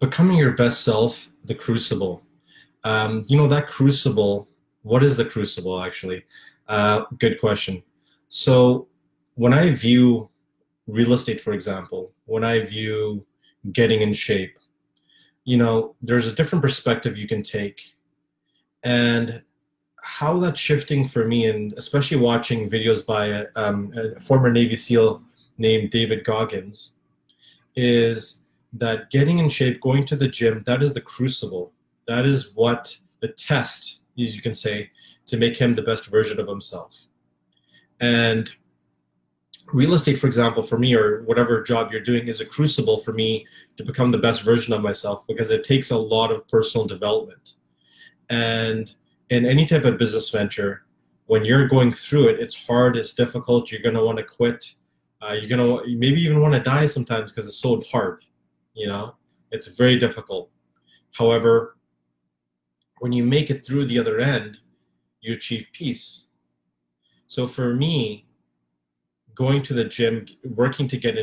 becoming your best self, the crucible. Um, you know, that crucible, what is the crucible actually? Uh, good question. So, when I view real estate, for example, when I view getting in shape, you know, there's a different perspective you can take. And how that's shifting for me, and especially watching videos by a, um, a former Navy SEAL named David Goggins, is that getting in shape, going to the gym, that is the crucible. That is what the test, as you can say, to make him the best version of himself. And real estate, for example, for me, or whatever job you're doing, is a crucible for me to become the best version of myself because it takes a lot of personal development. And in any type of business venture, when you're going through it, it's hard, it's difficult, you're going to want to quit. Uh, you're going to maybe even want to die sometimes because it's so hard. You know, it's very difficult. However, when you make it through the other end, you achieve peace. So for me, going to the gym, working to get in